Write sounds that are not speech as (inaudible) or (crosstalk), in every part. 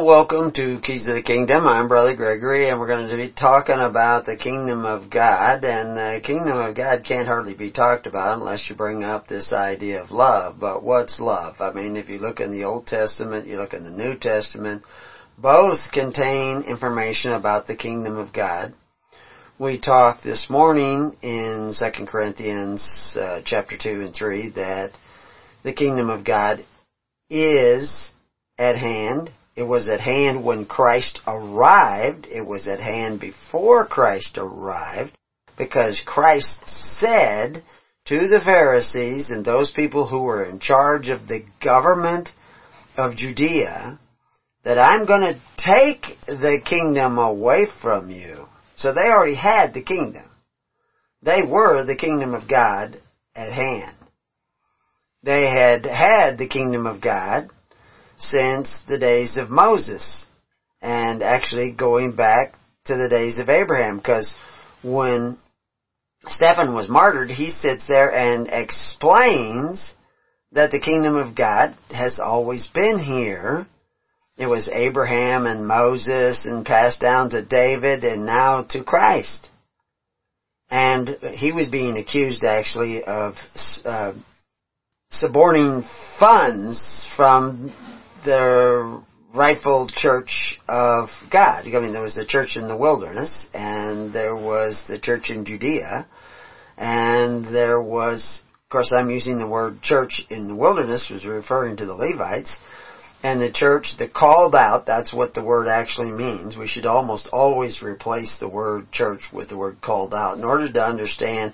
Welcome to Keys of the Kingdom. I'm Brother Gregory, and we're going to be talking about the Kingdom of God. And the Kingdom of God can't hardly be talked about unless you bring up this idea of love. But what's love? I mean, if you look in the Old Testament, you look in the New Testament, both contain information about the Kingdom of God. We talked this morning in 2 Corinthians uh, chapter 2 and 3 that the Kingdom of God is at hand it was at hand when Christ arrived. It was at hand before Christ arrived because Christ said to the Pharisees and those people who were in charge of the government of Judea that I'm going to take the kingdom away from you. So they already had the kingdom. They were the kingdom of God at hand. They had had the kingdom of God since the days of Moses and actually going back to the days of Abraham because when Stephen was martyred, he sits there and explains that the kingdom of God has always been here. It was Abraham and Moses and passed down to David and now to Christ. And he was being accused actually of uh, suborning funds from the rightful church of God. I mean, there was the church in the wilderness, and there was the church in Judea, and there was, of course, I'm using the word church in the wilderness, was referring to the Levites, and the church, the called out, that's what the word actually means. We should almost always replace the word church with the word called out in order to understand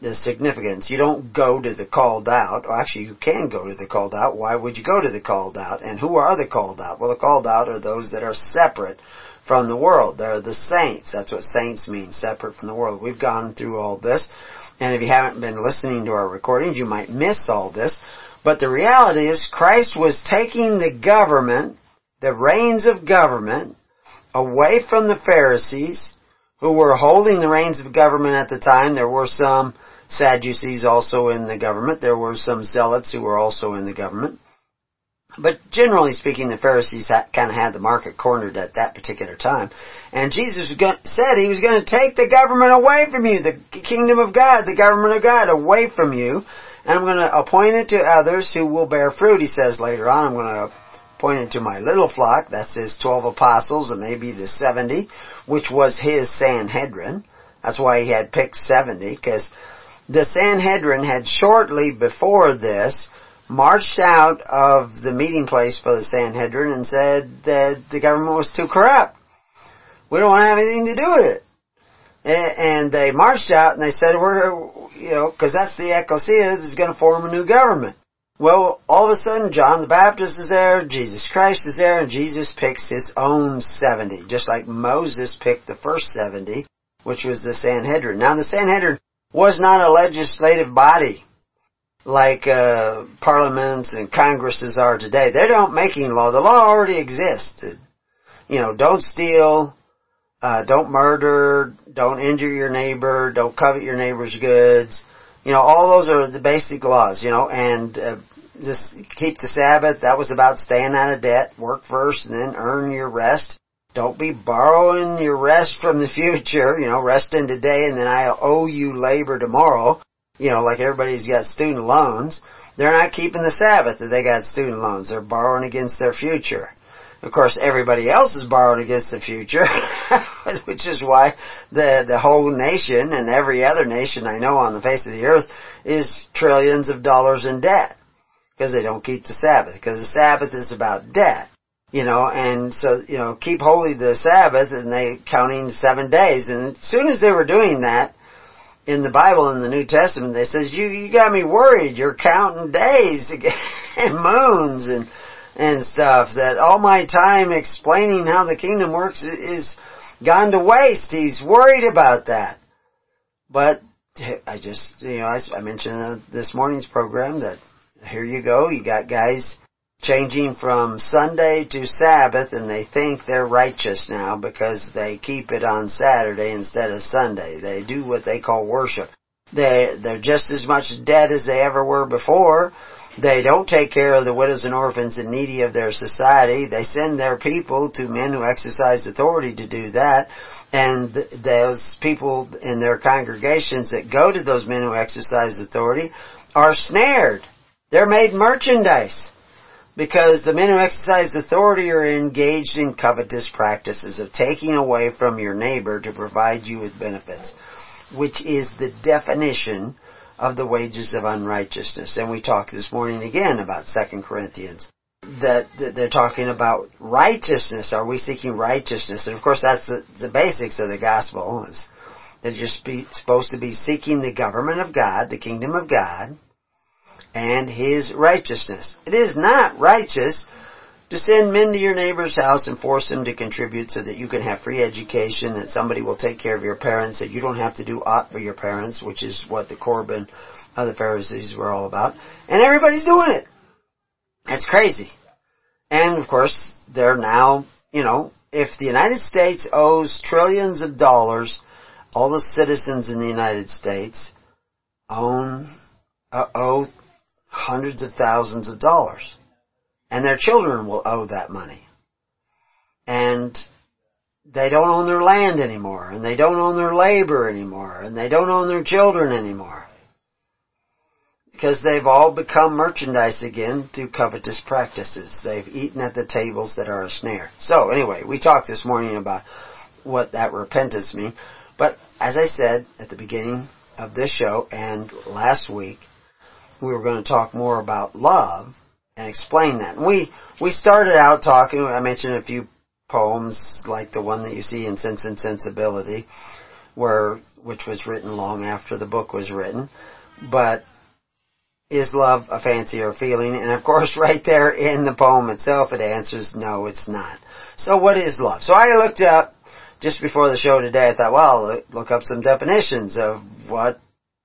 the significance. You don't go to the called out. Or actually, you can go to the called out. Why would you go to the called out? And who are the called out? Well, the called out are those that are separate from the world. They're the saints. That's what saints mean, separate from the world. We've gone through all this. And if you haven't been listening to our recordings, you might miss all this. But the reality is Christ was taking the government, the reins of government, away from the Pharisees, who were holding the reins of government at the time. There were some Sadducees also in the government. There were some zealots who were also in the government. But generally speaking, the Pharisees kind of had the market cornered at that particular time. And Jesus said he was going to take the government away from you, the kingdom of God, the government of God away from you. And I'm going to appoint it to others who will bear fruit, he says later on. I'm going to appoint it to my little flock, that's his 12 apostles and maybe the 70, which was his Sanhedrin. That's why he had picked 70, because the Sanhedrin had shortly before this marched out of the meeting place for the Sanhedrin and said that the government was too corrupt. We don't want to have anything to do with it. And they marched out and they said, we're, you know, cause that's the ecclesia that's going to form a new government. Well, all of a sudden, John the Baptist is there, Jesus Christ is there, and Jesus picks his own 70, just like Moses picked the first 70, which was the Sanhedrin. Now, the Sanhedrin was not a legislative body like uh, parliaments and congresses are today. They don't making law. The law already exists. You know, don't steal, uh, don't murder, don't injure your neighbor, don't covet your neighbor's goods. You know, all those are the basic laws. You know, and uh, just keep the Sabbath. That was about staying out of debt. Work first, and then earn your rest. Don't be borrowing your rest from the future, you know, rest in today and then I'll owe you labor tomorrow. You know, like everybody's got student loans. They're not keeping the Sabbath that they got student loans. They're borrowing against their future. Of course, everybody else is borrowing against the future, (laughs) which is why the the whole nation and every other nation I know on the face of the earth is trillions of dollars in debt because they don't keep the Sabbath. Because the Sabbath is about debt you know, and so, you know, keep holy the Sabbath and they counting seven days. And as soon as they were doing that, in the Bible in the New Testament, they says, you, you got me worried. You're counting days (laughs) and moons and, and stuff that all my time explaining how the kingdom works is gone to waste. He's worried about that. But I just, you know, I, I mentioned uh, this morning's program that here you go. You got guys changing from Sunday to Sabbath and they think they're righteous now because they keep it on Saturday instead of Sunday. They do what they call worship. They, they're just as much dead as they ever were before. They don't take care of the widows and orphans and needy of their society. They send their people to men who exercise authority to do that. And those people in their congregations that go to those men who exercise authority are snared. They're made merchandise because the men who exercise authority are engaged in covetous practices of taking away from your neighbor to provide you with benefits, which is the definition of the wages of unrighteousness. And we talked this morning again about 2 Corinthians. That, that they're talking about righteousness. Are we seeking righteousness? And of course that's the, the basics of the gospel. Is they're just supposed to be seeking the government of God, the kingdom of God, and His righteousness. It is not righteous to send men to your neighbor's house and force them to contribute so that you can have free education, that somebody will take care of your parents, that you don't have to do aught for your parents, which is what the Corban of the Pharisees were all about. And everybody's doing it. That's crazy. And of course, they're now, you know, if the United States owes trillions of dollars, all the citizens in the United States own, uh, owe hundreds of thousands of dollars. And their children will owe that money. And they don't own their land anymore, and they don't own their labor anymore, and they don't own their children anymore. Because they've all become merchandise again through covetous practices. They've eaten at the tables that are a snare. So anyway, we talked this morning about what that repentance means. But as I said at the beginning of this show and last week, we were going to talk more about love and explain that. We we started out talking. I mentioned a few poems like the one that you see in Sense and Sensibility, where which was written long after the book was written. But is love a fancy or feeling? And of course, (laughs) right there in the poem itself, it answers no, it's not. So what is love? So I looked up just before the show today. I thought, well, look up some definitions of what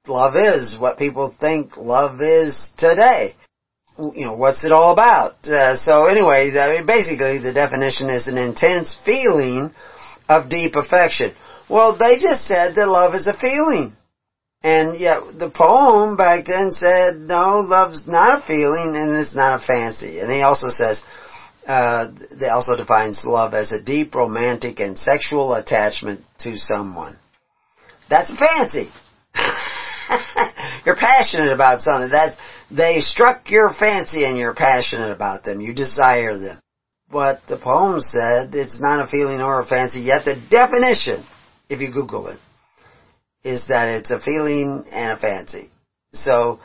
love is, what people think love is today. You know, what's it all about? Uh, so anyway, I mean, basically the definition is an intense feeling of deep affection. Well, they just said that love is a feeling. And yet the poem back then said, no, love's not a feeling and it's not a fancy. And he also says, uh, they also defines love as a deep romantic and sexual attachment to someone. That's a fancy. (laughs) (laughs) you're passionate about something. That they struck your fancy and you're passionate about them. You desire them. But the poem said it's not a feeling or a fancy, yet the definition, if you Google it, is that it's a feeling and a fancy. So,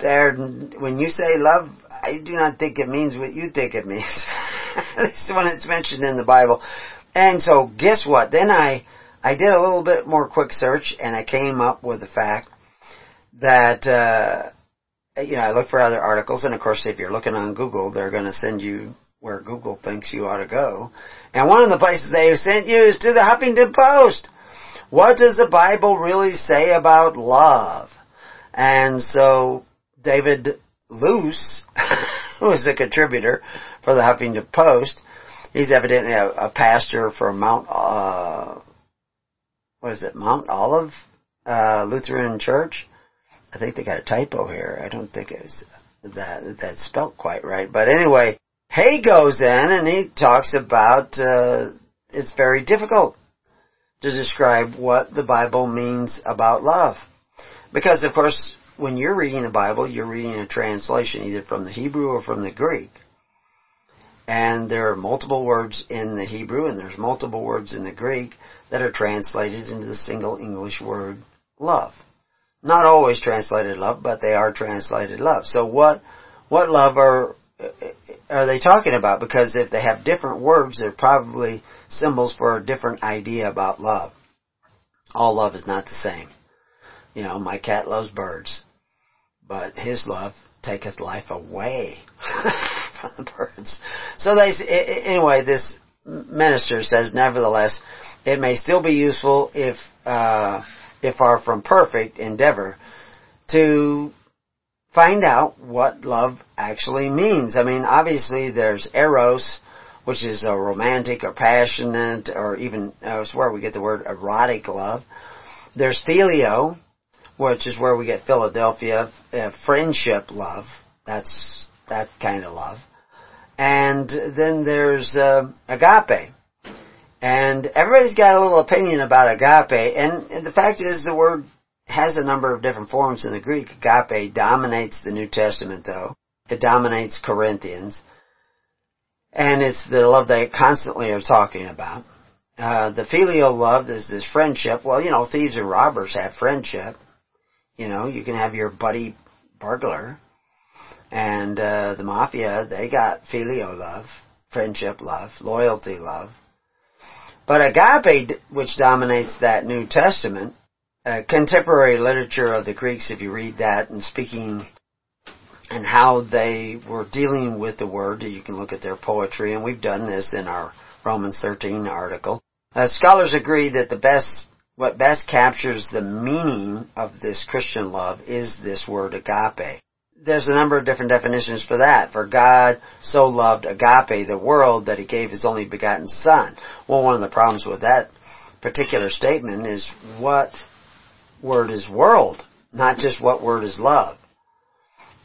there, when you say love, I do not think it means what you think it means. (laughs) At least when it's mentioned in the Bible. And so, guess what? Then I, I did a little bit more quick search and I came up with the fact that, uh, you know, I look for other articles and of course if you're looking on Google, they're going to send you where Google thinks you ought to go. And one of the places they sent you is to the Huffington Post. What does the Bible really say about love? And so David Lose, (laughs) who is a contributor for the Huffington Post, he's evidently a, a pastor for Mount uh, what is it, Mount Olive uh, Lutheran Church. I think they got a typo here. I don't think it's that that's spelt quite right. But anyway, Hay goes in and he talks about uh, it's very difficult to describe what the Bible means about love. Because of course, when you're reading the Bible, you're reading a translation either from the Hebrew or from the Greek. And there are multiple words in the Hebrew and there's multiple words in the Greek that are translated into the single English word love. Not always translated love, but they are translated love. So what, what love are, are they talking about? Because if they have different words, they're probably symbols for a different idea about love. All love is not the same. You know, my cat loves birds, but his love taketh life away (laughs) from the birds. So they, anyway, this minister says, nevertheless, it may still be useful if, uh, if far from perfect endeavor to find out what love actually means. I mean, obviously there's eros, which is a romantic or passionate or even, it's where we get the word erotic love. There's phileo, which is where we get Philadelphia, uh, friendship love. That's that kind of love. And then there's uh, agape. And everybody's got a little opinion about agape, and the fact is the word has a number of different forms in the Greek. Agape dominates the New Testament though. It dominates Corinthians. And it's the love they constantly are talking about. Uh, the filial love is this friendship. Well, you know, thieves and robbers have friendship. You know, you can have your buddy burglar. And uh, the mafia, they got filial love, friendship love, loyalty love. But agape, which dominates that New Testament, uh, contemporary literature of the Greeks, if you read that and speaking and how they were dealing with the word, you can look at their poetry, and we've done this in our Romans 13 article. Uh, scholars agree that the best, what best captures the meaning of this Christian love is this word agape. There's a number of different definitions for that. For God so loved agape, the world, that he gave his only begotten son. Well, one of the problems with that particular statement is what word is world, not just what word is love.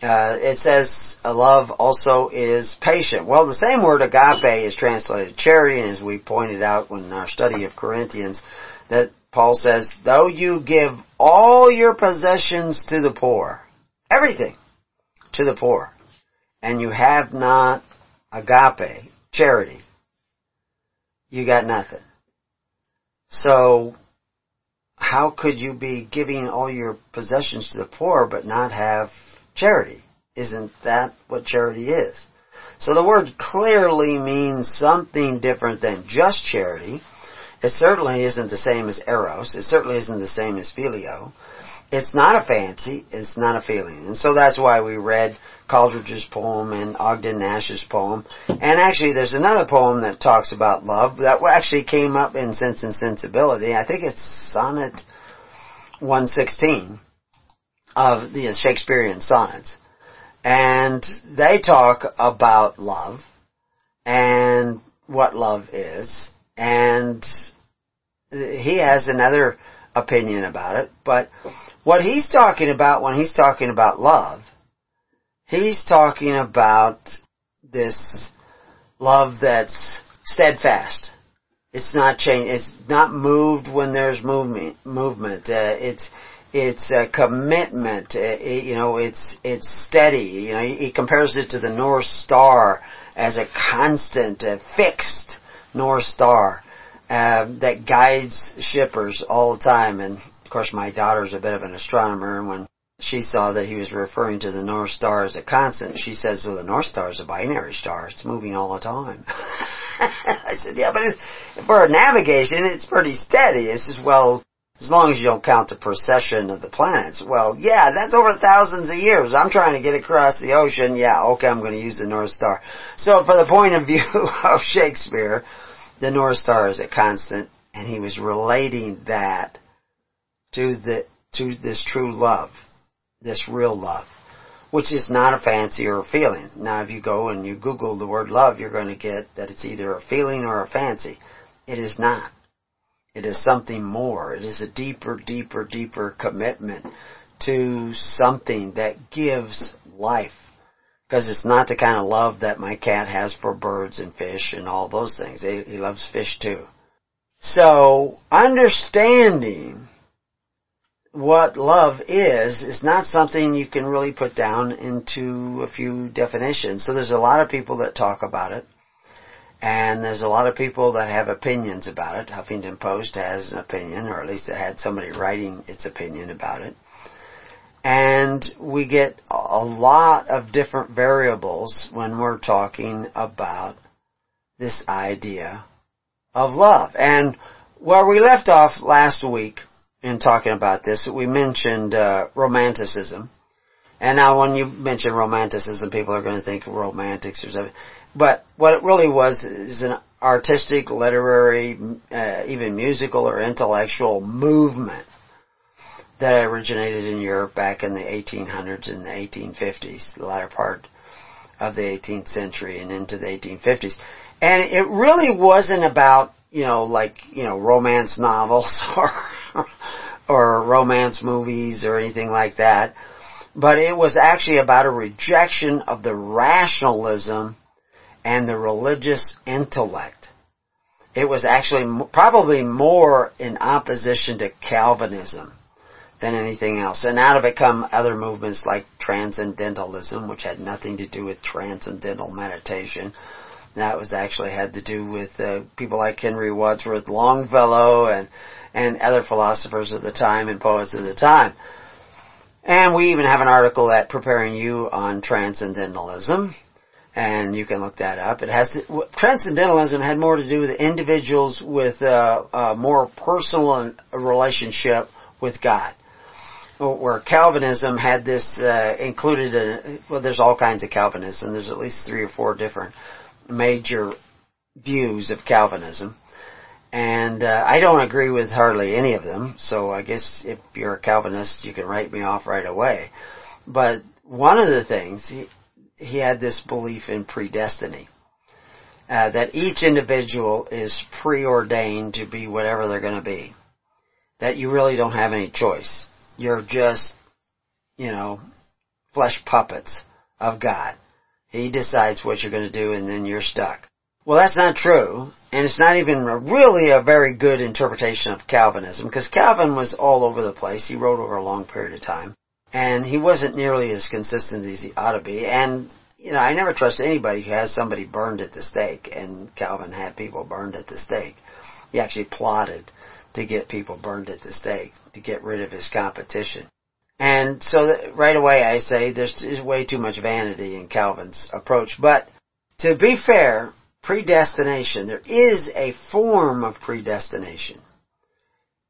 Uh, it says love also is patient. Well, the same word agape is translated charity, and as we pointed out in our study of Corinthians, that Paul says, though you give all your possessions to the poor, everything to the poor, and you have not agape, charity, you got nothing. So how could you be giving all your possessions to the poor but not have charity? Isn't that what charity is? So the word clearly means something different than just charity. It certainly isn't the same as eros. It certainly isn't the same as phileo. It's not a fancy. It's not a feeling. And so that's why we read Coleridge's poem and Ogden Nash's poem. And actually there's another poem that talks about love that actually came up in Sense and Sensibility. I think it's Sonnet 116 of the Shakespearean sonnets. And they talk about love and what love is. And he has another opinion about it. But what he's talking about when he's talking about love He's talking about this love that's steadfast. It's not change. It's not moved when there's movement. Movement. Uh, it's it's a commitment. Uh, it, you know, it's it's steady. You know, he, he, compares it to the North Star as a constant, a fixed North Star uh, that guides shippers all the time. And of course, my daughter's a bit of an astronomer, and when she saw that he was referring to the North Star as a constant. She says, well, the North Star is a binary star. It's moving all the time. (laughs) I said, yeah, but for navigation, it's pretty steady. It says, well, as long as you don't count the precession of the planets. Well, yeah, that's over thousands of years. I'm trying to get across the ocean. Yeah, okay, I'm going to use the North Star. So for the point of view (laughs) of Shakespeare, the North Star is a constant, and he was relating that to the, to this true love this real love, which is not a fancy or a feeling. Now, if you go and you Google the word love, you're going to get that it's either a feeling or a fancy. It is not. It is something more. It is a deeper, deeper, deeper commitment to something that gives life. Because it's not the kind of love that my cat has for birds and fish and all those things. He loves fish too. So, understanding what love is is not something you can really put down into a few definitions. So there's a lot of people that talk about it. And there's a lot of people that have opinions about it. Huffington Post has an opinion, or at least it had somebody writing its opinion about it. And we get a lot of different variables when we're talking about this idea of love. And where we left off last week in talking about this, we mentioned uh, romanticism. And now when you mention romanticism, people are going to think romantics or something. But what it really was is an artistic, literary, uh, even musical or intellectual movement that originated in Europe back in the 1800s and the 1850s, the latter part of the 18th century and into the 1850s. And it really wasn't about, you know, like, you know, romance novels (laughs) or, or romance movies or anything like that. But it was actually about a rejection of the rationalism and the religious intellect. It was actually probably more in opposition to Calvinism than anything else. And out of it come other movements like Transcendentalism, which had nothing to do with transcendental meditation. That was actually had to do with uh, people like Henry Wadsworth Longfellow and and other philosophers of the time and poets of the time. And we even have an article at Preparing You on Transcendentalism, and you can look that up. It has to, Transcendentalism had more to do with individuals with a, a more personal relationship with God where Calvinism had this uh, included. A, well, there's all kinds of Calvinism. There's at least three or four different major views of Calvinism, and uh, I don't agree with hardly any of them. So I guess if you're a Calvinist, you can write me off right away. But one of the things he, he had this belief in predestiny. Uh, that each individual is preordained to be whatever they're going to be. That you really don't have any choice you're just, you know, flesh puppets of God. He decides what you're going to do and then you're stuck. Well, that's not true, and it's not even really a very good interpretation of Calvinism, because Calvin was all over the place. He wrote over a long period of time, and he wasn't nearly as consistent as he ought to be. And, you know, I never trust anybody who has somebody burned at the stake, and Calvin had people burned at the stake. He actually plotted to get people burned at the stake, to get rid of his competition. And so that, right away I say there's, there's way too much vanity in Calvin's approach. But to be fair, predestination, there is a form of predestination.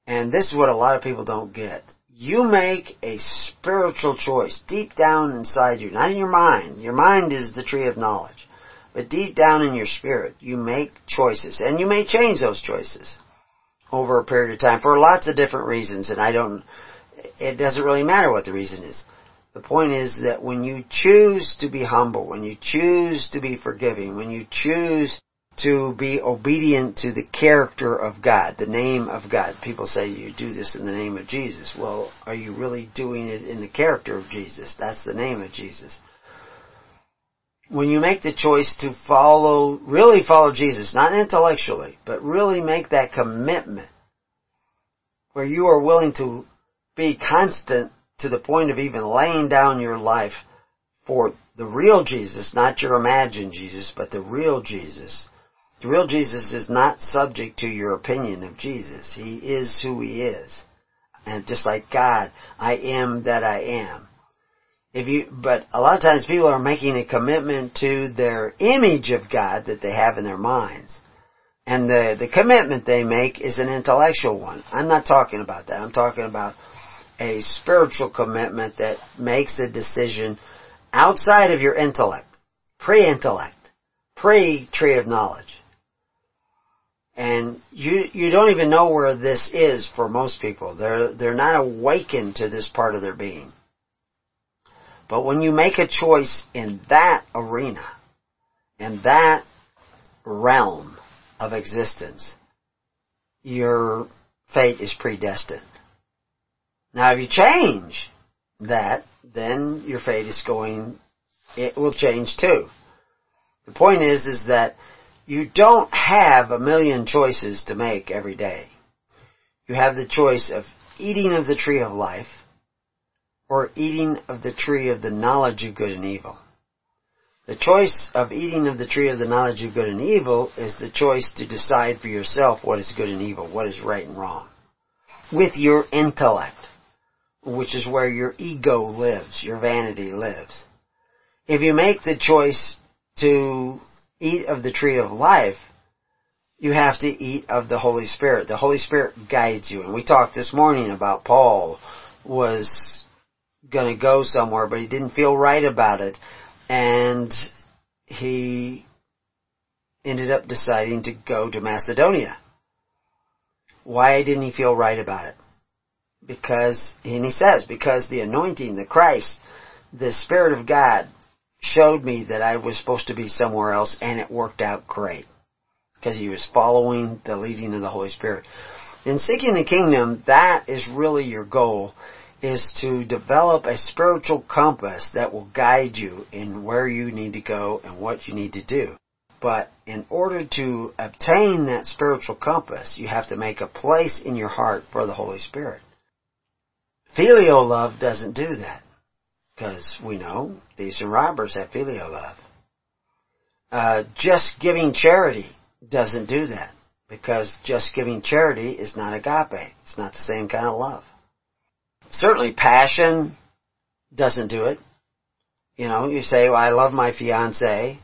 And this is what a lot of people don't get. You make a spiritual choice deep down inside you, not in your mind. Your mind is the tree of knowledge. But deep down in your spirit, you make choices. And you may change those choices over a period of time for lots of different reasons, and I don't, it doesn't really matter what the reason is. The point is that when you choose to be humble, when you choose to be forgiving, when you choose to be obedient to the character of God, the name of God. People say you do this in the name of Jesus. Well, are you really doing it in the character of Jesus? That's the name of Jesus when you make the choice to follow, really follow Jesus, not intellectually, but really make that commitment where you are willing to be constant to the point of even laying down your life for the real Jesus, not your imagined Jesus, but the real Jesus. The real Jesus is not subject to your opinion of Jesus. He is who He is. And just like God, I am that I am. If you, but a lot of times people are making a commitment to their image of God that they have in their minds. And the, the commitment they make is an intellectual one. I'm not talking about that. I'm talking about a spiritual commitment that makes a decision outside of your intellect, pre-intellect, pre-tree of knowledge. And you, you don't even know where this is for most people. They're, they're not awakened to this part of their being. But when you make a choice in that arena, in that realm of existence, your fate is predestined. Now if you change that, then your fate is going, it will change too. The point is, is that you don't have a million choices to make every day. You have the choice of eating of the tree of life, or eating of the tree of the knowledge of good and evil. The choice of eating of the tree of the knowledge of good and evil is the choice to decide for yourself what is good and evil, what is right and wrong. With your intellect, which is where your ego lives, your vanity lives. If you make the choice to eat of the tree of life, you have to eat of the Holy Spirit. The Holy Spirit guides you. And we talked this morning about Paul was going to go somewhere, but he didn't feel right about it. And he ended up deciding to go to Macedonia. Why didn't he feel right about it? because, and he says, because the anointing, the Christ, the Spirit of God showed me that I was supposed to be somewhere else and it worked out great. Because he was following the leading of the Holy Spirit. In seeking the kingdom, that is really your goal, is to develop a spiritual compass that will guide you in where you need to go and what you need to do. But in order to obtain that spiritual compass, you have to make a place in your heart for the Holy Spirit. Filial love doesn't do that. Because we know thieves and robbers have filial love. Uh, just giving charity doesn't do that. Because just giving charity is not agape. It's not the same kind of love. Certainly passion doesn't do it. You know, you say, well, I love my fiance,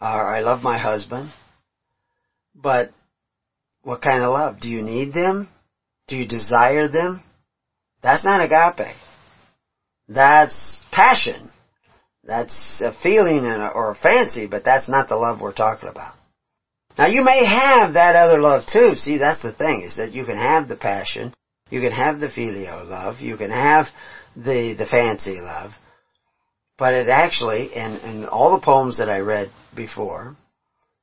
or I love my husband. But what kind of love? Do you need them? Do you desire them? That's not agape. That's passion. That's a feeling or a fancy, but that's not the love we're talking about. Now you may have that other love too. See, that's the thing, is that you can have the passion, you can have the filial love, you can have the, the fancy love, but it actually, in, in all the poems that I read before,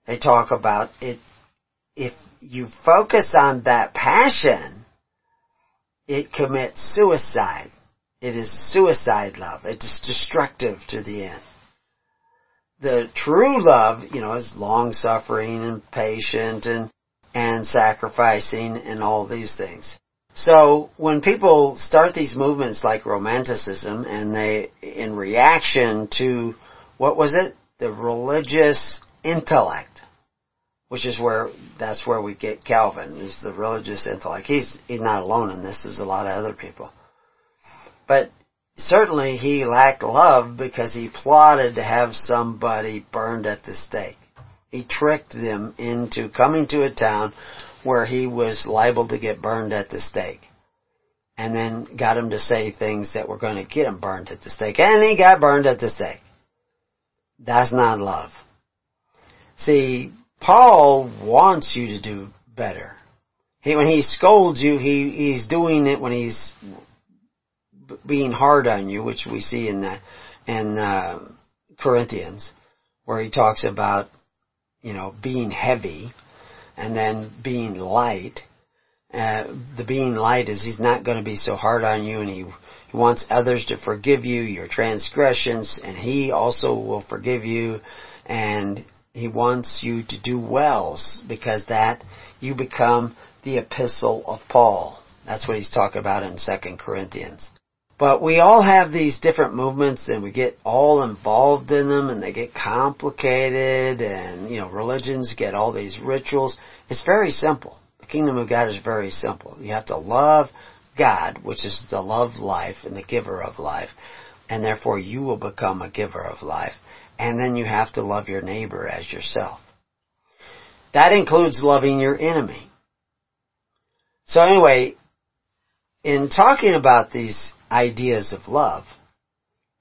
they talk about it, if you focus on that passion, it commits suicide. It is suicide love. It's destructive to the end. The true love, you know, is long suffering and patient and, and sacrificing and all these things. So when people start these movements like romanticism and they, in reaction to, what was it? The religious intellect, which is where, that's where we get Calvin, He's the religious intellect. He's, he's not alone in this, there's a lot of other people. But certainly he lacked love because he plotted to have somebody burned at the stake. He tricked them into coming to a town where he was liable to get burned at the stake. And then got him to say things that were going to get him burned at the stake. And he got burned at the stake. That's not love. See, Paul wants you to do better. He, when he scolds you, he, he's doing it when he's being hard on you, which we see in the in uh, Corinthians, where he talks about you know being heavy and then being light. Uh, the being light is he's not going to be so hard on you, and he he wants others to forgive you your transgressions, and he also will forgive you, and he wants you to do well because that you become the epistle of Paul. That's what he's talking about in Second Corinthians. But we all have these different movements and we get all involved in them and they get complicated and, you know, religions get all these rituals. It's very simple. The kingdom of God is very simple. You have to love God, which is the love life and the giver of life, and therefore you will become a giver of life. And then you have to love your neighbor as yourself. That includes loving your enemy. So anyway, in talking about these ideas of love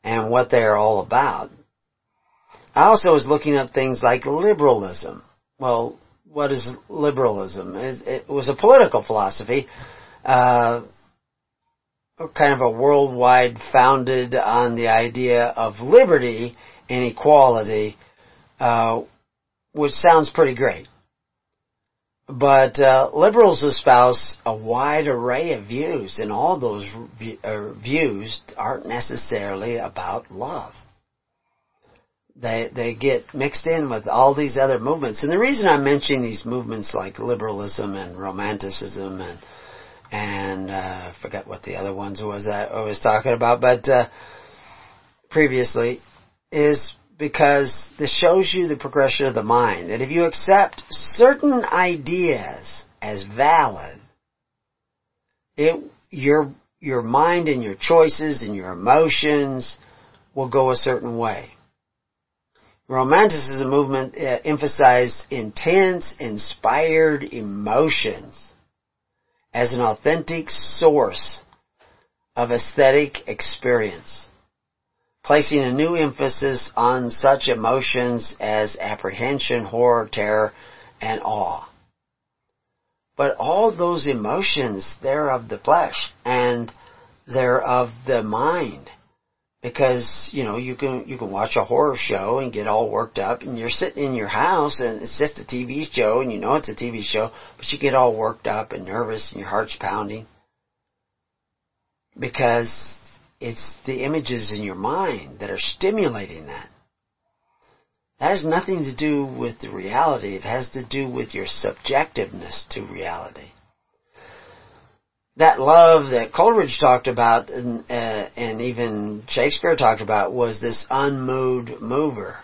and what they are all about. I also was looking up things like liberalism. Well, what is liberalism? It, it was a political philosophy, uh, kind of a worldwide founded on the idea of liberty and equality, uh, which sounds pretty great. But uh, liberals espouse a wide array of views, and all those uh, views aren't necessarily about love. They they get mixed in with all these other movements, and the reason I'm mentioning these movements like liberalism and romanticism and and uh, I forget what the other ones was I was talking about, but uh, previously is because this shows you the progression of the mind. That if you accept certain ideas as valid, it, your, your mind and your choices and your emotions will go a certain way. Romanticism movement uh, emphasized intense, inspired emotions as an authentic source of aesthetic experience placing a new emphasis on such emotions as apprehension, horror, terror, and awe. But all those emotions, they're of the flesh and they're of the mind. Because, you know, you can, you can watch a horror show and get all worked up and you're sitting in your house and it's just a TV show and you know it's a TV show, but you get all worked up and nervous and your heart's pounding. Because it's the images in your mind that are stimulating that. That has nothing to do with the reality. It has to do with your subjectiveness to reality. That love that Coleridge talked about and, uh, and even Shakespeare talked about was this unmoved mover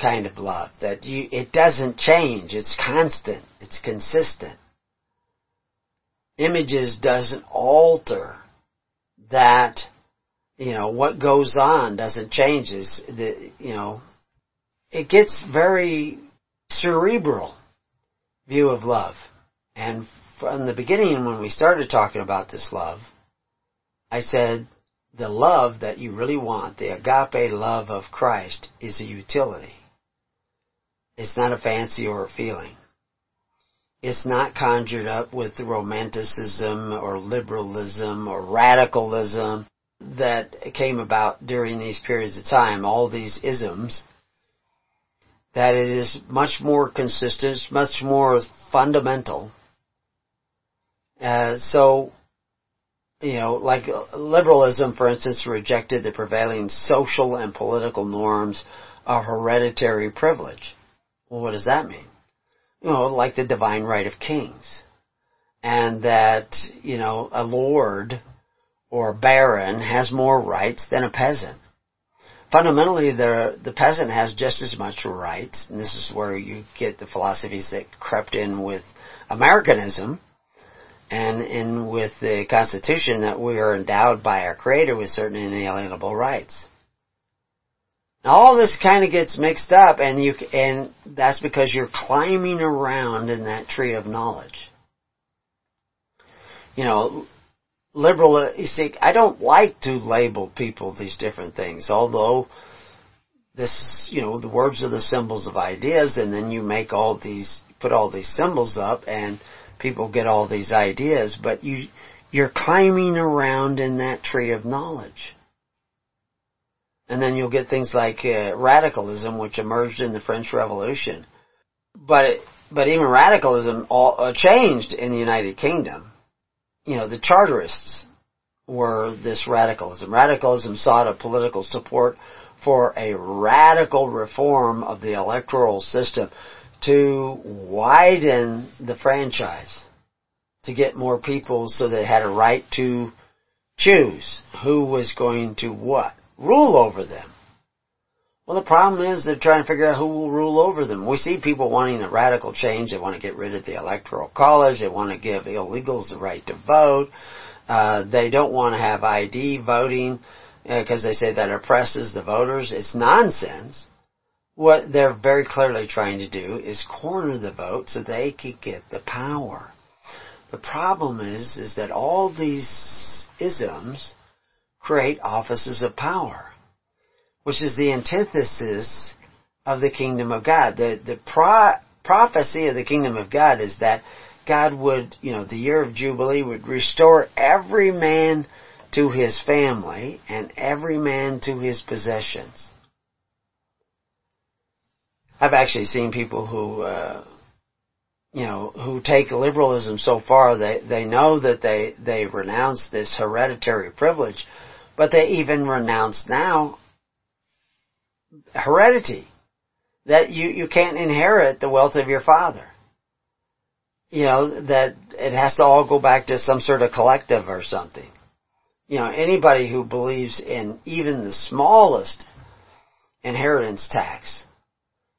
kind of love that you, it doesn't change. It's constant. It's consistent. Images doesn't alter that, you know, what goes on doesn't change. It's the, you know, it gets very cerebral view of love. And from the beginning when we started talking about this love, I said the love that you really want, the agape love of Christ, is a utility. It's not a fancy or a feeling. It's not conjured up with romanticism or liberalism or radicalism that came about during these periods of time, all these isms that it is much more consistent, much more fundamental. Uh, so, you know, like liberalism, for instance, rejected the prevailing social and political norms of hereditary privilege. Well, what does that mean? You know, like the divine right of kings. And that, you know, a lord or baron has more rights than a peasant fundamentally the the peasant has just as much rights, and this is where you get the philosophies that crept in with Americanism and in with the Constitution that we are endowed by our Creator with certain inalienable rights. Now all this kind of gets mixed up, and you and that's because you're climbing around in that tree of knowledge. You know, liberal, uh, you see, I don't like to label people these different things, although this, you know, the words are the symbols of ideas, and then you make all these, put all these symbols up, and people get all these ideas, but you, you're climbing around in that tree of knowledge. And then you'll get things like uh, radicalism, which emerged in the French Revolution. But but even radicalism all, uh, changed in the United Kingdom you know, the Charterists were this radicalism. Radicalism sought a political support for a radical reform of the electoral system to widen the franchise, to get more people so they had a right to choose who was going to what? Rule over them. Well, the problem is they're trying to figure out who will rule over them. We see people wanting a radical change. They want to get rid of the electoral college. They want to give illegals the right to vote. Uh, they don't want to have ID voting because uh, they say that oppresses the voters. It's nonsense. What they're very clearly trying to do is corner the vote so they can get the power. The problem is, is that all these isms create offices of power which is the antithesis of the kingdom of God. The, the pro- prophecy of the kingdom of God is that God would, you know, the year of Jubilee would restore every man to his family and every man to his possessions. I've actually seen people who, uh, you know, who take liberalism so far they they know that they they renounce this hereditary privilege, but they even renounce now heredity. That you, you can't inherit the wealth of your father. You know, that it has to all go back to some sort of collective or something. You know, anybody who believes in even the smallest inheritance tax,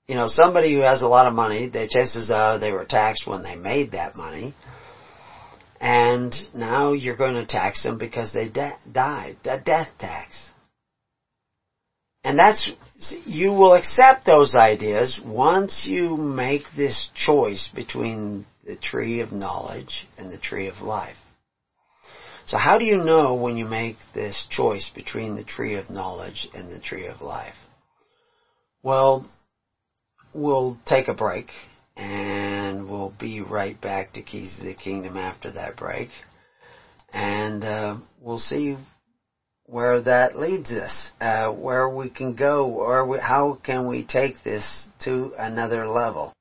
you know, somebody who has a lot of money, the chances are they were taxed when they made that money. And now you're going to tax them because they de- died. A death tax. And that's, you will accept those ideas once you make this choice between the tree of knowledge and the tree of life. So how do you know when you make this choice between the tree of knowledge and the tree of life? Well, we'll take a break and we'll be right back to Keys of the Kingdom after that break. And uh, we'll see where that leads us, uh, where we can go, or we, how can we take this to another level.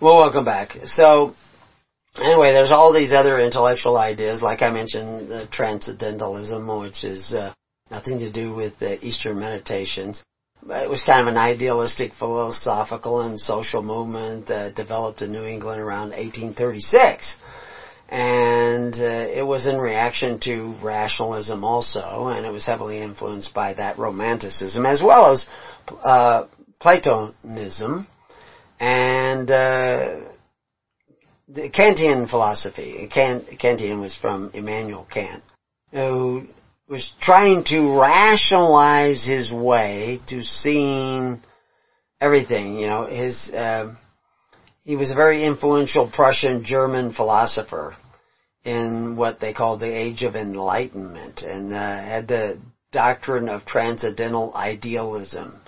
Well, welcome back. So, anyway, there's all these other intellectual ideas, like I mentioned, transcendentalism, which is uh, nothing to do with the Eastern meditations. But it was kind of an idealistic, philosophical, and social movement that developed in New England around 1836 and uh, it was in reaction to rationalism also, and it was heavily influenced by that romanticism as well as uh, Platonism and uh, the Kantian philosophy. Kant, Kantian was from Immanuel Kant, who was trying to rationalize his way to seeing everything. You know, his uh, he was a very influential Prussian German philosopher in what they called the Age of Enlightenment and uh, had the doctrine of transcendental idealism.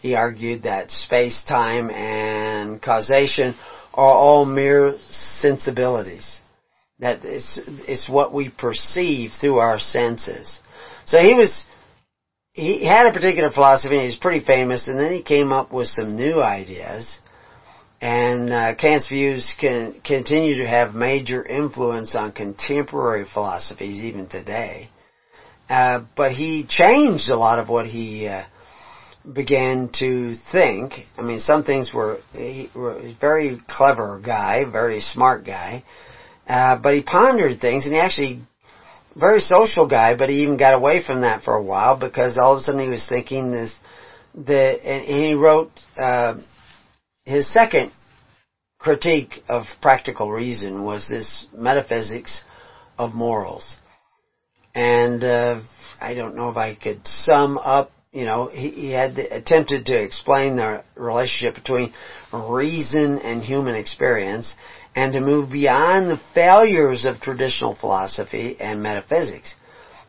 He argued that space, time, and causation are all mere sensibilities. That it's, it's what we perceive through our senses. So he was, he had a particular philosophy and was pretty famous and then he came up with some new ideas and uh, Kant's views can continue to have major influence on contemporary philosophies even today. Uh, but he changed a lot of what he uh, began to think. I mean, some things were he was a very clever guy, very smart guy, uh, but he pondered things, and he actually very social guy. But he even got away from that for a while because all of a sudden he was thinking this. The and he wrote uh, his second critique of practical reason was this metaphysics of morals. And uh, I don't know if I could sum up, you know, he, he had attempted to explain the relationship between reason and human experience and to move beyond the failures of traditional philosophy and metaphysics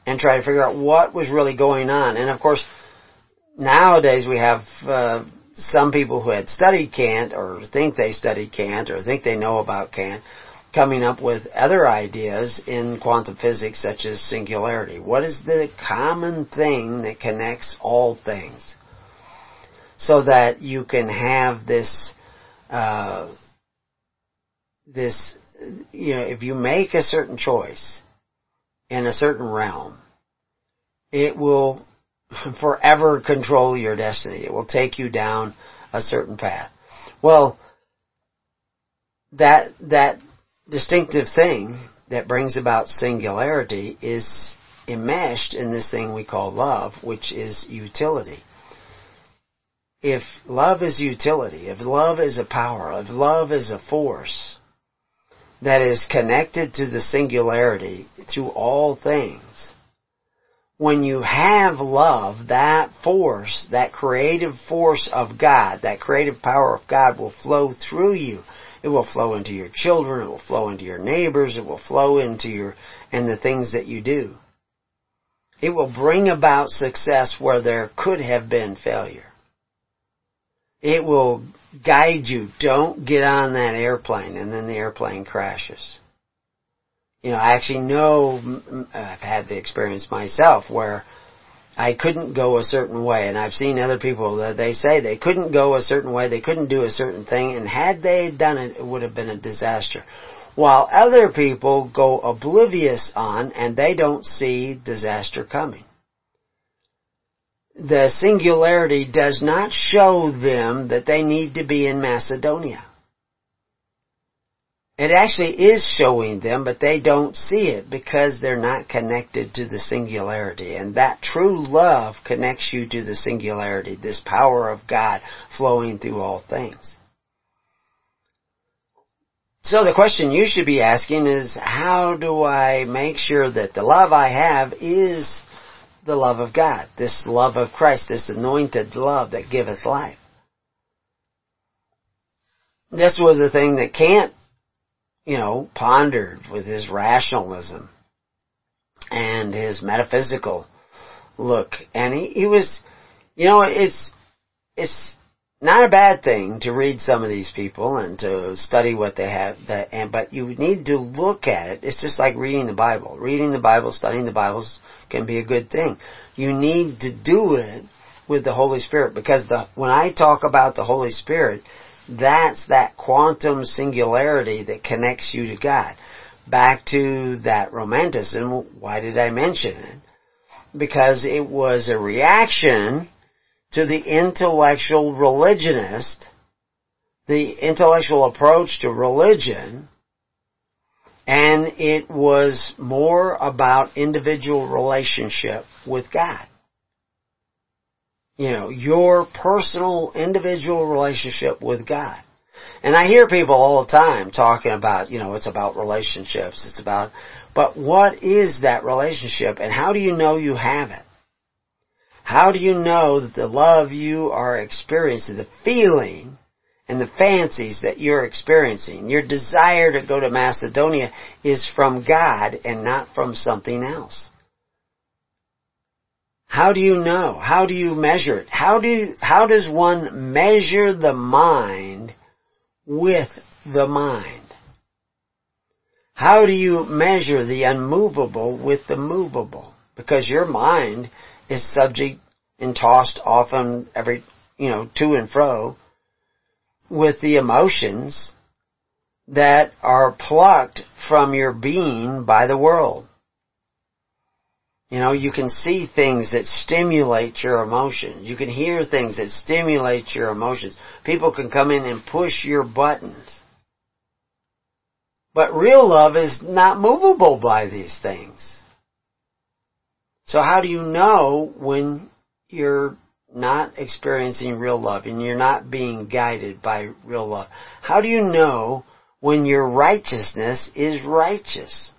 and try to figure out what was really going on. And of course, nowadays we have uh, some people who had studied Kant or think they studied Kant or think they know about Kant coming up with other ideas in quantum physics such as singularity. What is the common thing that connects all things? So that you can have this, uh, this, you know, if you make a certain choice in a certain realm, it will forever control your destiny. It will take you down a certain path. Well, that, that distinctive thing that brings about singularity is enmeshed in this thing we call love, which is utility. If love is utility, if love is a power, if love is a force that is connected to the singularity, to all things, when you have love, that force, that creative force of God, that creative power of God will flow through you. It will flow into your children, it will flow into your neighbors, it will flow into your, and the things that you do. It will bring about success where there could have been failure. It will guide you. Don't get on that airplane and then the airplane crashes you know, I actually know, I've had the experience myself where I couldn't go a certain way, and I've seen other people that they say they couldn't go a certain way, they couldn't do a certain thing, and had they done it, it would have been a disaster. While other people go oblivious on, and they don't see disaster coming. The singularity does not show them that they need to be in Macedonia. It actually is showing them, but they don't see it because they're not connected to the singularity. And that true love connects you to the singularity, this power of God flowing through all things. So the question you should be asking is, how do I make sure that the love I have is the love of God, this love of Christ, this anointed love that giveth life? This was the thing that Kant you know, pondered with his rationalism and his metaphysical look. And he, he was, you know, it's, it's not a bad thing to read some of these people and to study what they have that and but you need to look at it. It's just like reading the bible. Reading the bible studying the bibles can be a good thing. You need to do it with the holy spirit because the when i talk about the holy spirit that's that quantum singularity that connects you to god back to that romanticism why did i mention it because it was a reaction to the intellectual religionist, the intellectual approach to religion, and it was more about individual relationship with God. You know, your personal individual relationship with God. And I hear people all the time talking about, you know, it's about relationships, it's about, but what is that relationship and how do you know you have it? How do you know that the love you are experiencing, the feeling and the fancies that you're experiencing, your desire to go to Macedonia is from God and not from something else? How do you know? How do you measure it? How do you, how does one measure the mind with the mind? How do you measure the unmovable with the movable? Because your mind is subject and tossed often every, you know, to and fro with the emotions that are plucked from your being by the world. You know, you can see things that stimulate your emotions. You can hear things that stimulate your emotions. People can come in and push your buttons. But real love is not movable by these things. So how do you know when you're not experiencing real love and you're not being guided by real love? How do you know when your righteousness is righteous?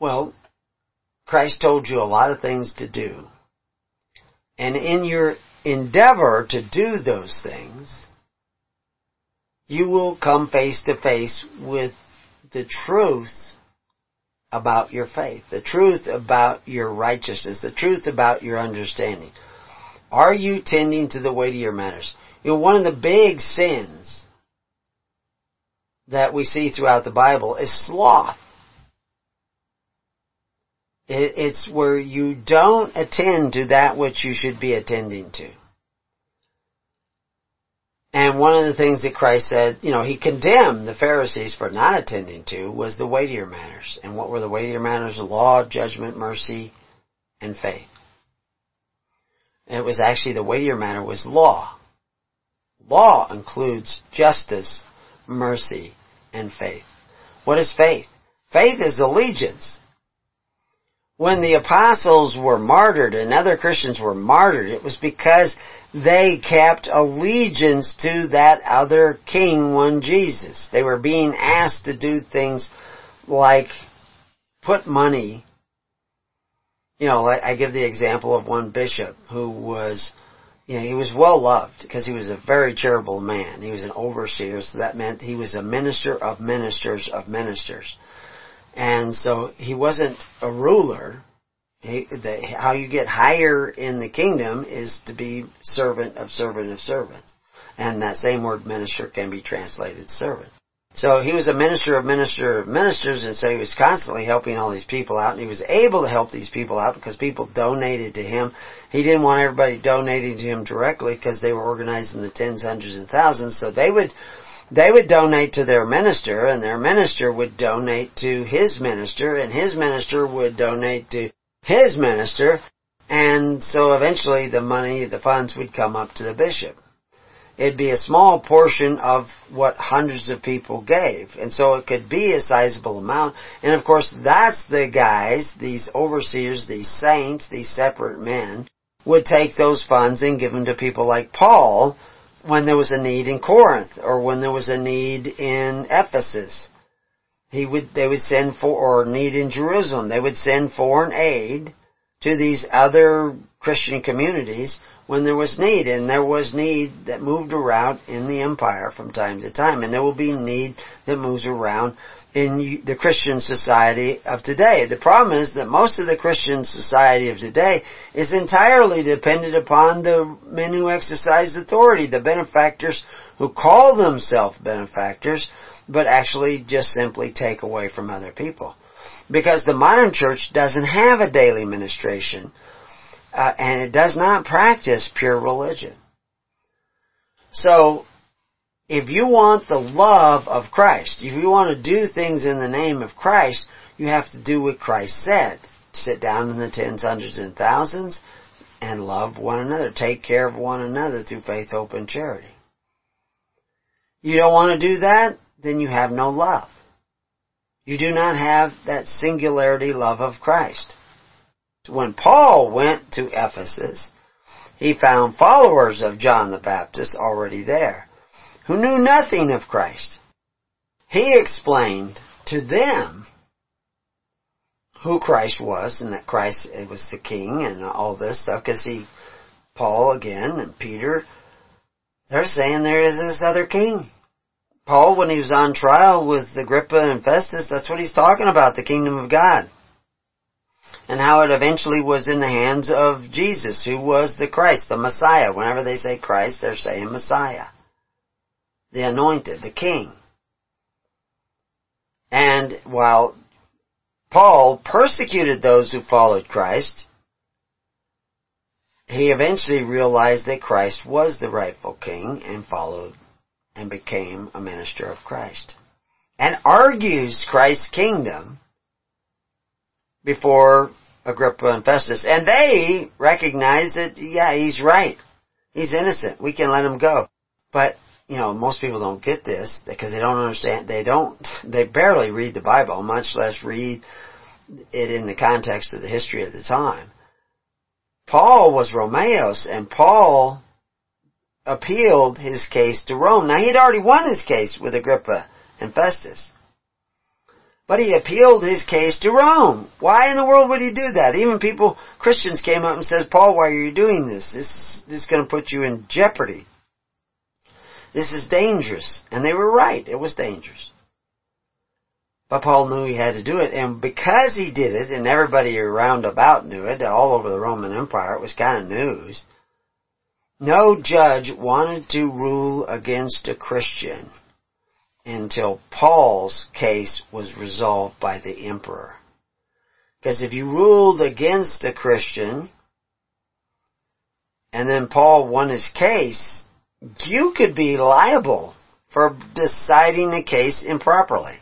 Well, Christ told you a lot of things to do. And in your endeavor to do those things, you will come face to face with the truth about your faith, the truth about your righteousness, the truth about your understanding. Are you tending to the weightier matters? You know, one of the big sins that we see throughout the Bible is sloth. It's where you don't attend to that which you should be attending to. And one of the things that Christ said, you know, he condemned the Pharisees for not attending to was the weightier matters. And what were the weightier matters? Law, judgment, mercy, and faith. And it was actually the weightier matter was law. Law includes justice, mercy, and faith. What is faith? Faith is allegiance. When the apostles were martyred and other Christians were martyred, it was because they kept allegiance to that other king, one Jesus. They were being asked to do things like put money. You know, I give the example of one bishop who was, you know, he was well loved because he was a very charitable man. He was an overseer, so that meant he was a minister of ministers of ministers. And so he wasn't a ruler, he, the, how you get higher in the kingdom is to be servant of servant of servants. And that same word minister can be translated servant. So he was a minister of minister of ministers and so he was constantly helping all these people out and he was able to help these people out because people donated to him. He didn't want everybody donating to him directly because they were organized in the tens, hundreds, and thousands. So they would they would donate to their minister and their minister would donate to his minister and his minister would donate to his minister, and so eventually the money, the funds would come up to the bishop. It'd be a small portion of what hundreds of people gave, and so it could be a sizable amount, and of course that's the guys, these overseers, these saints, these separate men, would take those funds and give them to people like Paul when there was a need in Corinth, or when there was a need in Ephesus he would, they would send for, or need in Jerusalem, they would send foreign aid to these other Christian communities when there was need. And there was need that moved around in the empire from time to time. And there will be need that moves around in the Christian society of today. The problem is that most of the Christian society of today is entirely dependent upon the men who exercise authority, the benefactors who call themselves benefactors, but actually just simply take away from other people. Because the modern church doesn't have a daily ministration, uh, and it does not practice pure religion. So, if you want the love of Christ, if you want to do things in the name of Christ, you have to do what Christ said. Sit down in the tens, hundreds, and thousands and love one another. Take care of one another through faith, hope, and charity. You don't want to do that? Then you have no love. You do not have that singularity love of Christ. When Paul went to Ephesus, he found followers of John the Baptist already there who knew nothing of Christ. He explained to them who Christ was and that Christ was the king and all this stuff because he, Paul again and Peter, they're saying there is this other king. Paul, when he was on trial with Agrippa and Festus, that's what he's talking about, the kingdom of God. And how it eventually was in the hands of Jesus, who was the Christ, the Messiah. Whenever they say Christ, they're saying Messiah the anointed, the king. And while Paul persecuted those who followed Christ, he eventually realized that Christ was the rightful king and followed and became a minister of Christ. And argues Christ's kingdom before Agrippa and Festus. And they recognize that, yeah, he's right. He's innocent. We can let him go. But you know, most people don't get this because they don't understand, they don't, they barely read the Bible, much less read it in the context of the history of the time. Paul was Romeos and Paul appealed his case to Rome. Now he'd already won his case with Agrippa and Festus. But he appealed his case to Rome. Why in the world would he do that? Even people, Christians came up and said, Paul, why are you doing this? This, this is going to put you in jeopardy. This is dangerous. And they were right. It was dangerous. But Paul knew he had to do it, and because he did it, and everybody around about knew it, all over the Roman Empire, it was kind of news. No judge wanted to rule against a Christian until Paul's case was resolved by the emperor. Because if you ruled against a Christian, and then Paul won his case, you could be liable for deciding the case improperly.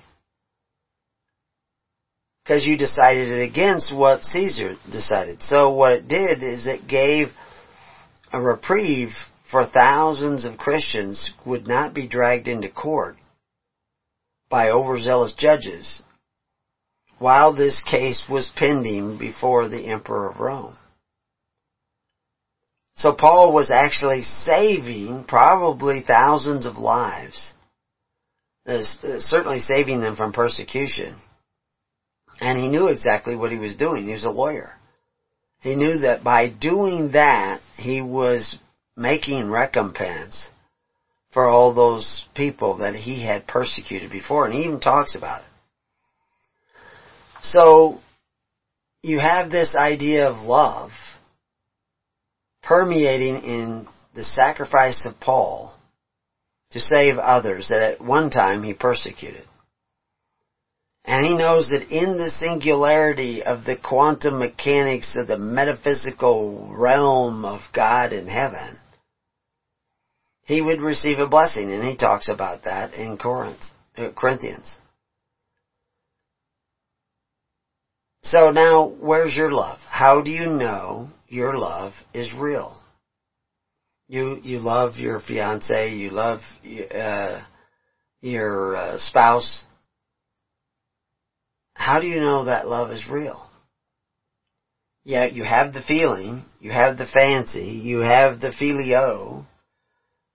Because you decided it against what Caesar decided. So what it did is it gave a reprieve for thousands of Christians would not be dragged into court by overzealous judges while this case was pending before the Emperor of Rome. So Paul was actually saving probably thousands of lives. Certainly saving them from persecution. And he knew exactly what he was doing. He was a lawyer. He knew that by doing that, he was making recompense for all those people that he had persecuted before. And he even talks about it. So, you have this idea of love permeating in the sacrifice of Paul to save others that at one time he persecuted. And he knows that in the singularity of the quantum mechanics of the metaphysical realm of God in heaven, he would receive a blessing, and he talks about that in uh, Corinthians. So now, where's your love? How do you know your love is real? You you love your fiance, you love uh, your uh, spouse. How do you know that love is real? Yeah, you have the feeling, you have the fancy, you have the phileo,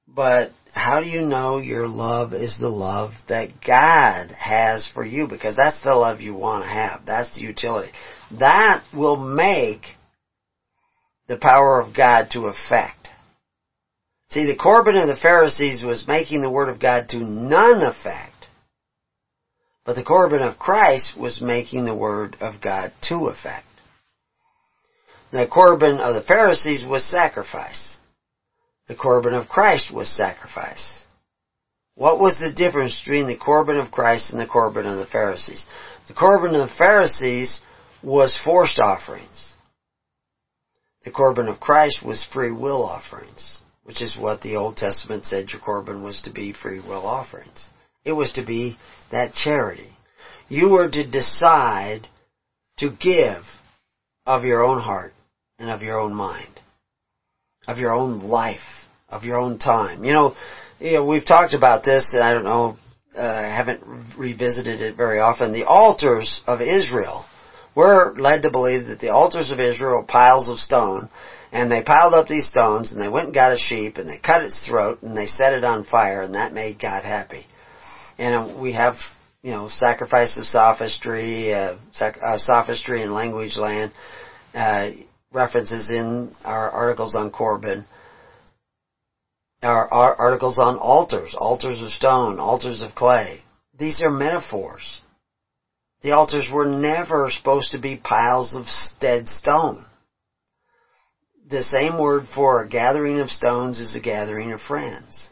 but how do you know your love is the love that God has for you? Because that's the love you want to have. That's the utility. That will make the power of God to effect. See, the Corban of the Pharisees was making the Word of God to none effect. But the Corban of Christ was making the Word of God to effect. The Corban of the Pharisees was sacrifice. The Corban of Christ was sacrifice. What was the difference between the Corban of Christ and the Corban of the Pharisees? The Corban of the Pharisees was forced offerings. The Corban of Christ was free will offerings, which is what the Old Testament said your Corban was to be free will offerings. It was to be that charity. You were to decide to give of your own heart and of your own mind, of your own life, of your own time. You know, you know we've talked about this, and I don't know, uh, I haven't revisited it very often. The altars of Israel we're led to believe that the altars of Israel are piles of stone, and they piled up these stones, and they went and got a sheep, and they cut its throat, and they set it on fire, and that made God happy. And we have, you know, sacrifice of sophistry, uh, sac- uh, sophistry in language land, uh, references in our articles on Corban, our, our articles on altars, altars of stone, altars of clay. These are metaphors. The altars were never supposed to be piles of dead stone. The same word for a gathering of stones is a gathering of friends.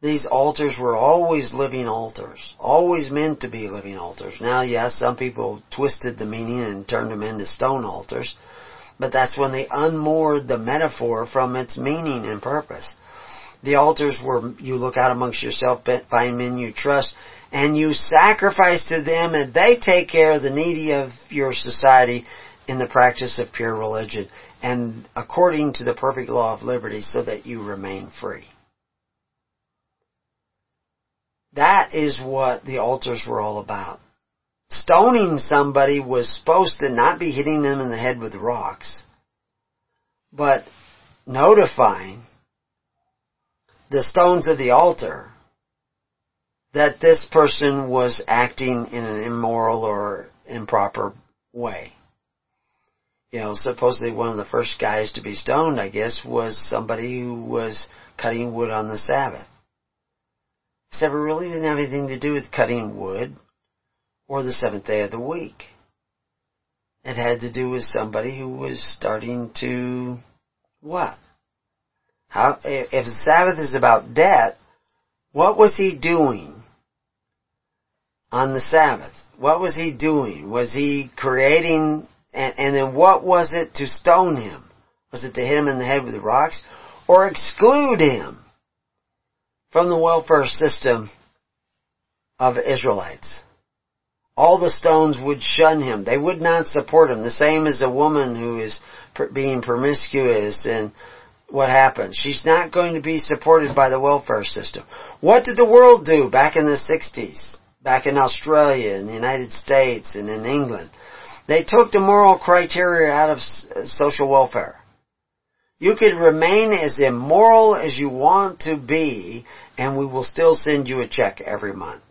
These altars were always living altars, always meant to be living altars. Now, yes, some people twisted the meaning and turned them into stone altars, but that's when they unmoored the metaphor from its meaning and purpose. The altars were you look out amongst yourself, find men you trust, and you sacrifice to them, and they take care of the needy of your society in the practice of pure religion and according to the perfect law of liberty so that you remain free. That is what the altars were all about. Stoning somebody was supposed to not be hitting them in the head with rocks, but notifying the stones of the altar that this person was acting in an immoral or improper way. You know, supposedly one of the first guys to be stoned, I guess, was somebody who was cutting wood on the Sabbath. This really didn't have anything to do with cutting wood or the seventh day of the week. It had to do with somebody who was starting to what? How if the Sabbath is about debt, what was he doing on the Sabbath? What was he doing? Was he creating, and, and then what was it to stone him? Was it to hit him in the head with rocks? Or exclude him from the welfare system of Israelites? All the stones would shun him. They would not support him. The same as a woman who is being promiscuous and what happens? She's not going to be supported by the welfare system. What did the world do back in the 60s? Back in Australia, in the United States, and in England? They took the moral criteria out of uh, social welfare. You could remain as immoral as you want to be, and we will still send you a check every month.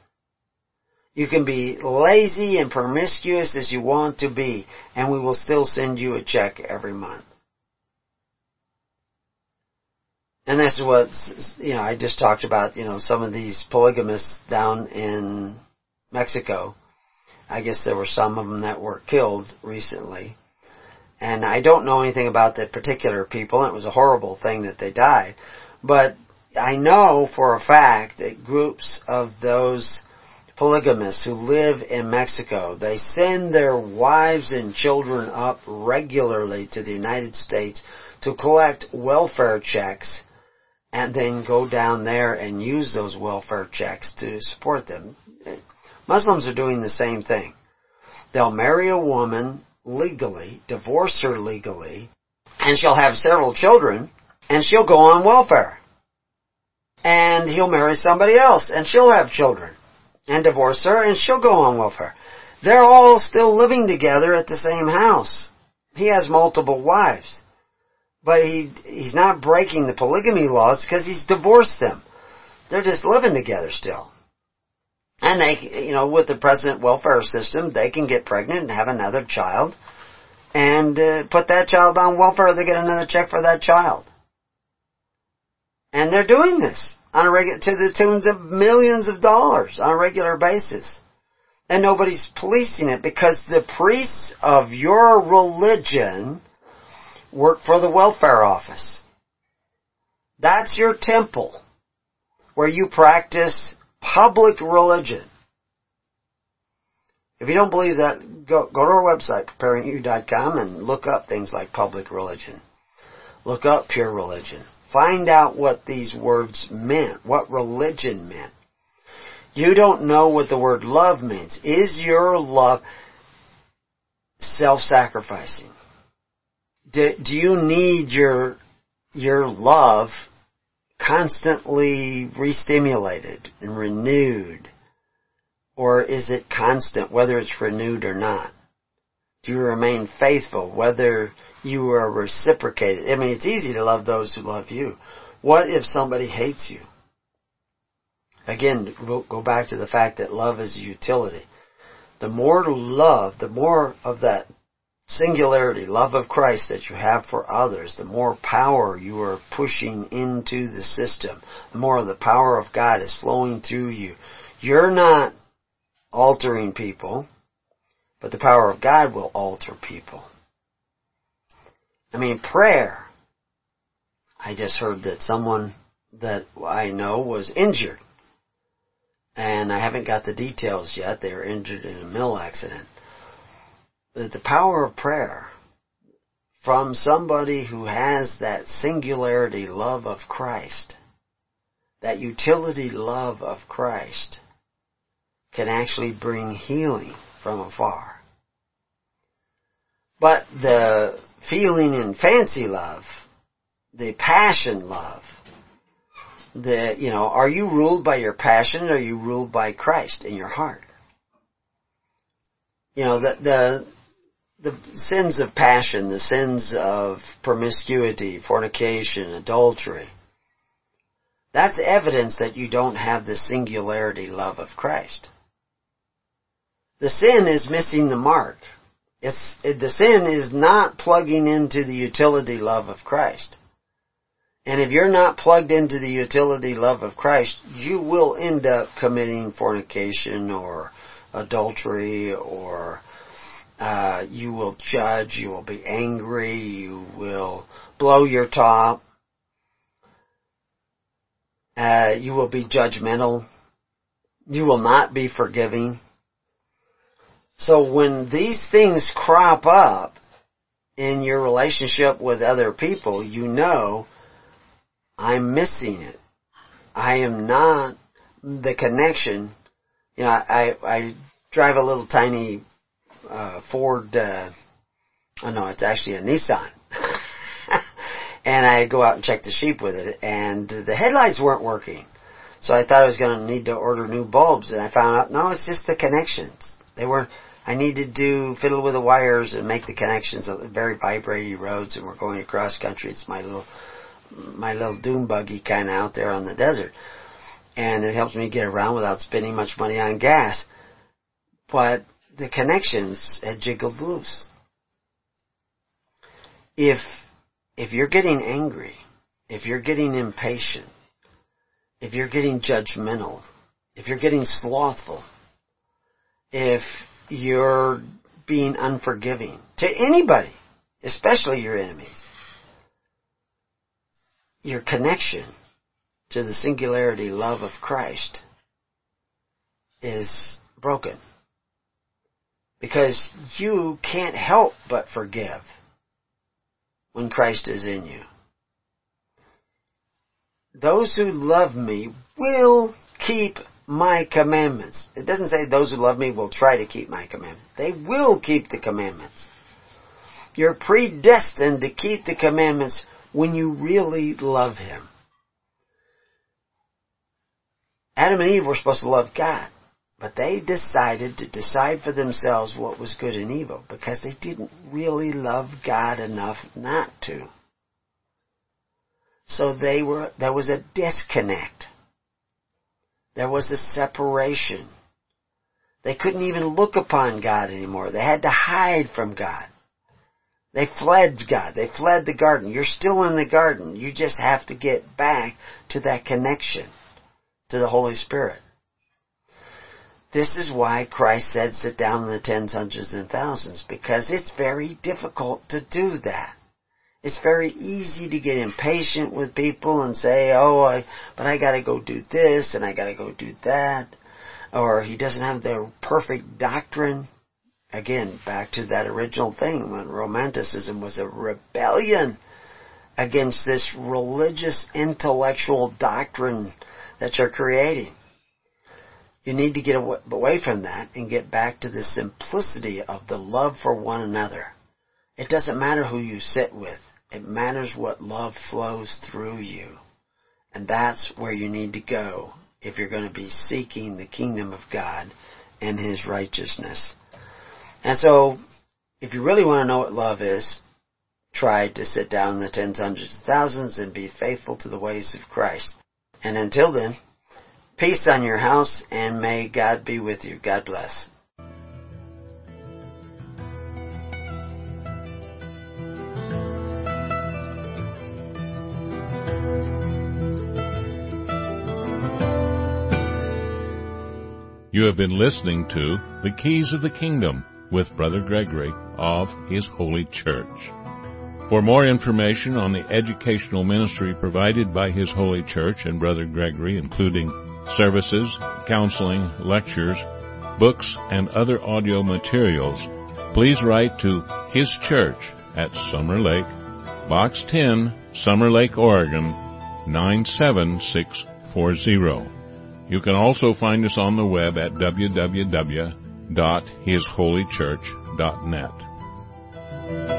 You can be lazy and promiscuous as you want to be, and we will still send you a check every month. and that's what you know. I just talked about you know some of these polygamists down in Mexico. I guess there were some of them that were killed recently, and I don't know anything about the particular people. It was a horrible thing that they died, but I know for a fact that groups of those polygamists who live in Mexico, they send their wives and children up regularly to the United States to collect welfare checks and then go down there and use those welfare checks to support them. Muslims are doing the same thing. They'll marry a woman legally, divorce her legally, and she'll have several children, and she'll go on welfare. And he'll marry somebody else, and she'll have children, and divorce her, and she'll go on welfare. They're all still living together at the same house. He has multiple wives but he he's not breaking the polygamy laws because he's divorced them. They're just living together still. And they, you know, with the present welfare system, they can get pregnant and have another child and uh, put that child on welfare, they get another check for that child. And they're doing this on a regular, to the tunes of millions of dollars on a regular basis. And nobody's policing it because the priests of your religion work for the welfare office. That's your temple where you practice public religion. If you don't believe that, go, go to our website, preparingyou.com, and look up things like public religion. Look up pure religion. Find out what these words meant, what religion meant. You don't know what the word love means. Is your love self-sacrificing? Do, do you need your, your love constantly re-stimulated and renewed? Or is it constant, whether it's renewed or not? Do you remain faithful, whether you are reciprocated? I mean, it's easy to love those who love you. What if somebody hates you? Again, we'll go back to the fact that love is utility. The more love, the more of that singularity, love of Christ that you have for others, the more power you are pushing into the system, the more the power of God is flowing through you. You're not altering people, but the power of God will alter people. I mean, prayer. I just heard that someone that I know was injured. And I haven't got the details yet. They were injured in a mill accident. But the power of prayer from somebody who has that singularity love of Christ, that utility love of Christ, can actually bring healing from afar. But the feeling and fancy love, the passion love, the, you know, are you ruled by your passion or are you ruled by Christ in your heart? You know, the, the, the sins of passion, the sins of promiscuity, fornication, adultery, that's evidence that you don't have the singularity love of Christ. The sin is missing the mark. It's, the sin is not plugging into the utility love of Christ. And if you're not plugged into the utility love of Christ, you will end up committing fornication or adultery or uh, you will judge, you will be angry, you will blow your top, uh, you will be judgmental, you will not be forgiving. So when these things crop up in your relationship with other people, you know, I'm missing it. I am not the connection. You know, I, I drive a little tiny, uh, Ford, uh, oh no, it's actually a Nissan. (laughs) and I go out and check the sheep with it, and the headlights weren't working. So I thought I was going to need to order new bulbs, and I found out, no, it's just the connections. They were I needed to fiddle with the wires and make the connections very vibrating roads and we're going across country. It's my little, my little dune buggy kind of out there on the desert. And it helps me get around without spending much money on gas. But the connections had jiggled loose. If, if you're getting angry, if you're getting impatient, if you're getting judgmental, if you're getting slothful, if you're being unforgiving to anybody, especially your enemies. Your connection to the singularity love of Christ is broken. Because you can't help but forgive when Christ is in you. Those who love me will keep my commandments. It doesn't say those who love me will try to keep my commandments. They will keep the commandments. You're predestined to keep the commandments when you really love Him. Adam and Eve were supposed to love God, but they decided to decide for themselves what was good and evil because they didn't really love God enough not to. So they were, there was a disconnect. There was a separation. They couldn't even look upon God anymore. They had to hide from God. They fled God. They fled the garden. You're still in the garden. You just have to get back to that connection to the Holy Spirit. This is why Christ said sit down in the tens, hundreds, and thousands, because it's very difficult to do that. It's very easy to get impatient with people and say, oh, I, but I gotta go do this and I gotta go do that. Or he doesn't have the perfect doctrine. Again, back to that original thing when Romanticism was a rebellion against this religious intellectual doctrine that you're creating. You need to get away from that and get back to the simplicity of the love for one another. It doesn't matter who you sit with. It matters what love flows through you. And that's where you need to go if you're going to be seeking the kingdom of God and His righteousness. And so, if you really want to know what love is, try to sit down in the tens, hundreds, thousands and be faithful to the ways of Christ. And until then, peace on your house and may God be with you. God bless. You have been listening to The Keys of the Kingdom with Brother Gregory of His Holy Church. For more information on the educational ministry provided by His Holy Church and Brother Gregory, including services, counseling, lectures, books, and other audio materials, please write to His Church at Summer Lake, Box 10, Summer Lake, Oregon 97640. You can also find us on the web at www.hisholychurch.net.